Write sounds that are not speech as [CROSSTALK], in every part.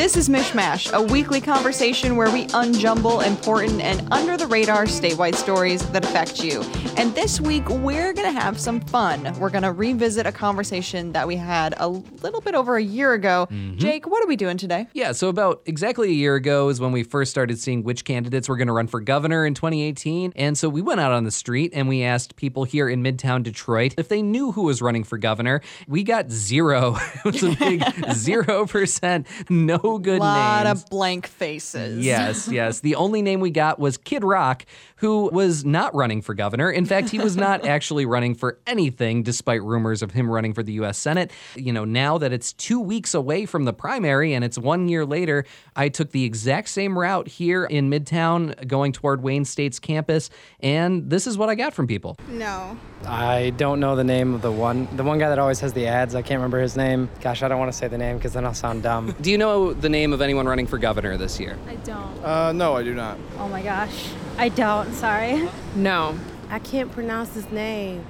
This is MichMash, a weekly conversation where we unjumble important and under the radar statewide stories that affect you. And this week, we're going to have some fun. We're going to revisit a conversation that we had a little bit over a year ago. Mm-hmm. Jake, what are we doing today? Yeah, so about exactly a year ago is when we first started seeing which candidates were going to run for governor in 2018. And so we went out on the street and we asked people here in Midtown Detroit if they knew who was running for governor. We got zero. [LAUGHS] it was a big [LAUGHS] 0%. No good lot names. of blank faces. Yes, [LAUGHS] yes. The only name we got was Kid Rock, who was not running for governor. In fact, he was not [LAUGHS] actually running for anything, despite rumors of him running for the U.S. Senate. You know, now that it's two weeks away from the primary and it's one year later, I took the exact same route here in Midtown, going toward Wayne State's campus, and this is what I got from people. No. I don't know the name of the one the one guy that always has the ads. I can't remember his name. Gosh, I don't want to say the name because then I'll sound dumb. Do you know the name of anyone running for governor this year? I don't. Uh, no, I do not. Oh my gosh. I don't. Sorry. No. I can't pronounce his name.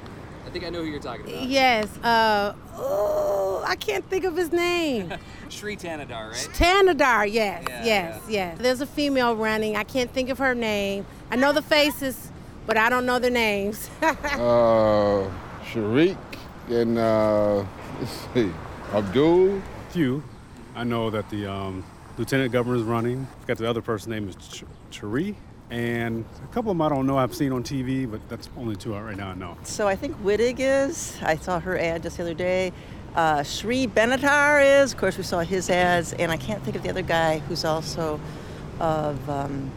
I think I know who you're talking about. Yes. Uh. Oh, I can't think of his name. [LAUGHS] Shri Thanedar, right? Thanedar. Yes. Yeah, yes. Yes. There's a female running. I can't think of her name. I know the faces, but I don't know the names. [LAUGHS] uh, Sharik and uh, let's see, Abdul. few. I know that the um, lieutenant governor is running. I forgot the other person's name is Ch- Chari. And a couple of them I don't know I've seen on TV, but that's only two out right now I know. So I think Wittig is. I saw her ad just the other day. Uh, Sri Benatar is. Of course, we saw his ads. And I can't think of the other guy who's also of um,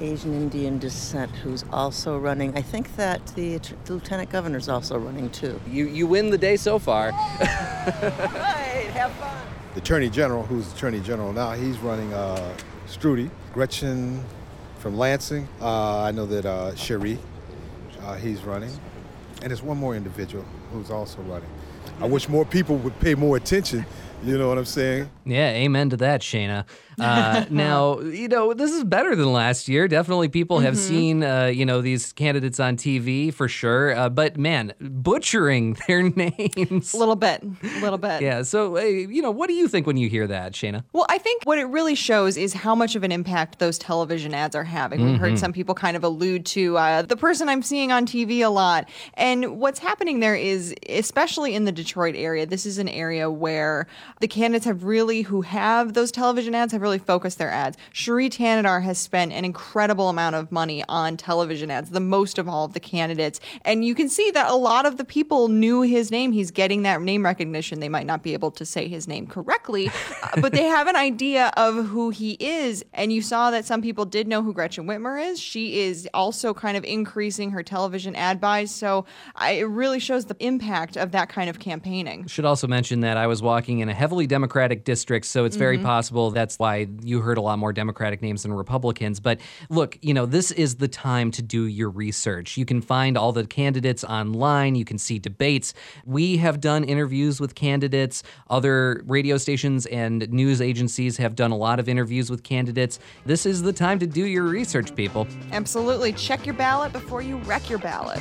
Asian Indian descent who's also running. I think that the, the lieutenant governor's also running too. You, you win the day so far. [LAUGHS] Right, have fun. The Attorney General, who's Attorney General now, he's running uh, Strudy. Gretchen from Lansing, uh, I know that uh, Cherie, uh, he's running. And there's one more individual who's also running. I wish more people would pay more attention, you know what I'm saying? Yeah, amen to that, Shayna. Uh, [LAUGHS] now, you know, this is better than last year. Definitely people have seen, uh, you know, these candidates on TV for sure. Uh, but man, butchering [LAUGHS] their names. A little bit. A little bit. Yeah, so, uh, you know, what do you think when you hear that, Shayna? Well, I think what it really shows is how much of an impact those television ads are having. We've heard some people kind of allude to uh, the person I'm seeing on TV a lot. And what's happening there is, especially in the Detroit area, this is an area where the candidates have really, who have those television ads, have really focused their ads. Shri Thanedar has spent an incredible amount of money on television ads, the most of all of the candidates. And you can see that a lot of the people knew his name. He's getting that name recognition. They might not be able to say his name correctly, [LAUGHS] uh, but they have an idea of who he is. And you saw that some people did know who Gretchen Whitmer is. She is also kind of increasing her television ad buys. So I, it really shows the impact of that kind of campaigning. Should also mention that I was walking in a heavily Democratic district, so it's very mm-hmm. possible that's why you heard a lot more Democratic names than Republicans. But look, you know, this is the time to do your research. You can find all the candidates online, you can see debates. We have done interviews with candidates, other radio stations and news agencies have done a lot of interviews with candidates. This is the time to do your research, people. Absolutely. Check your ballot before you wreck your ballot.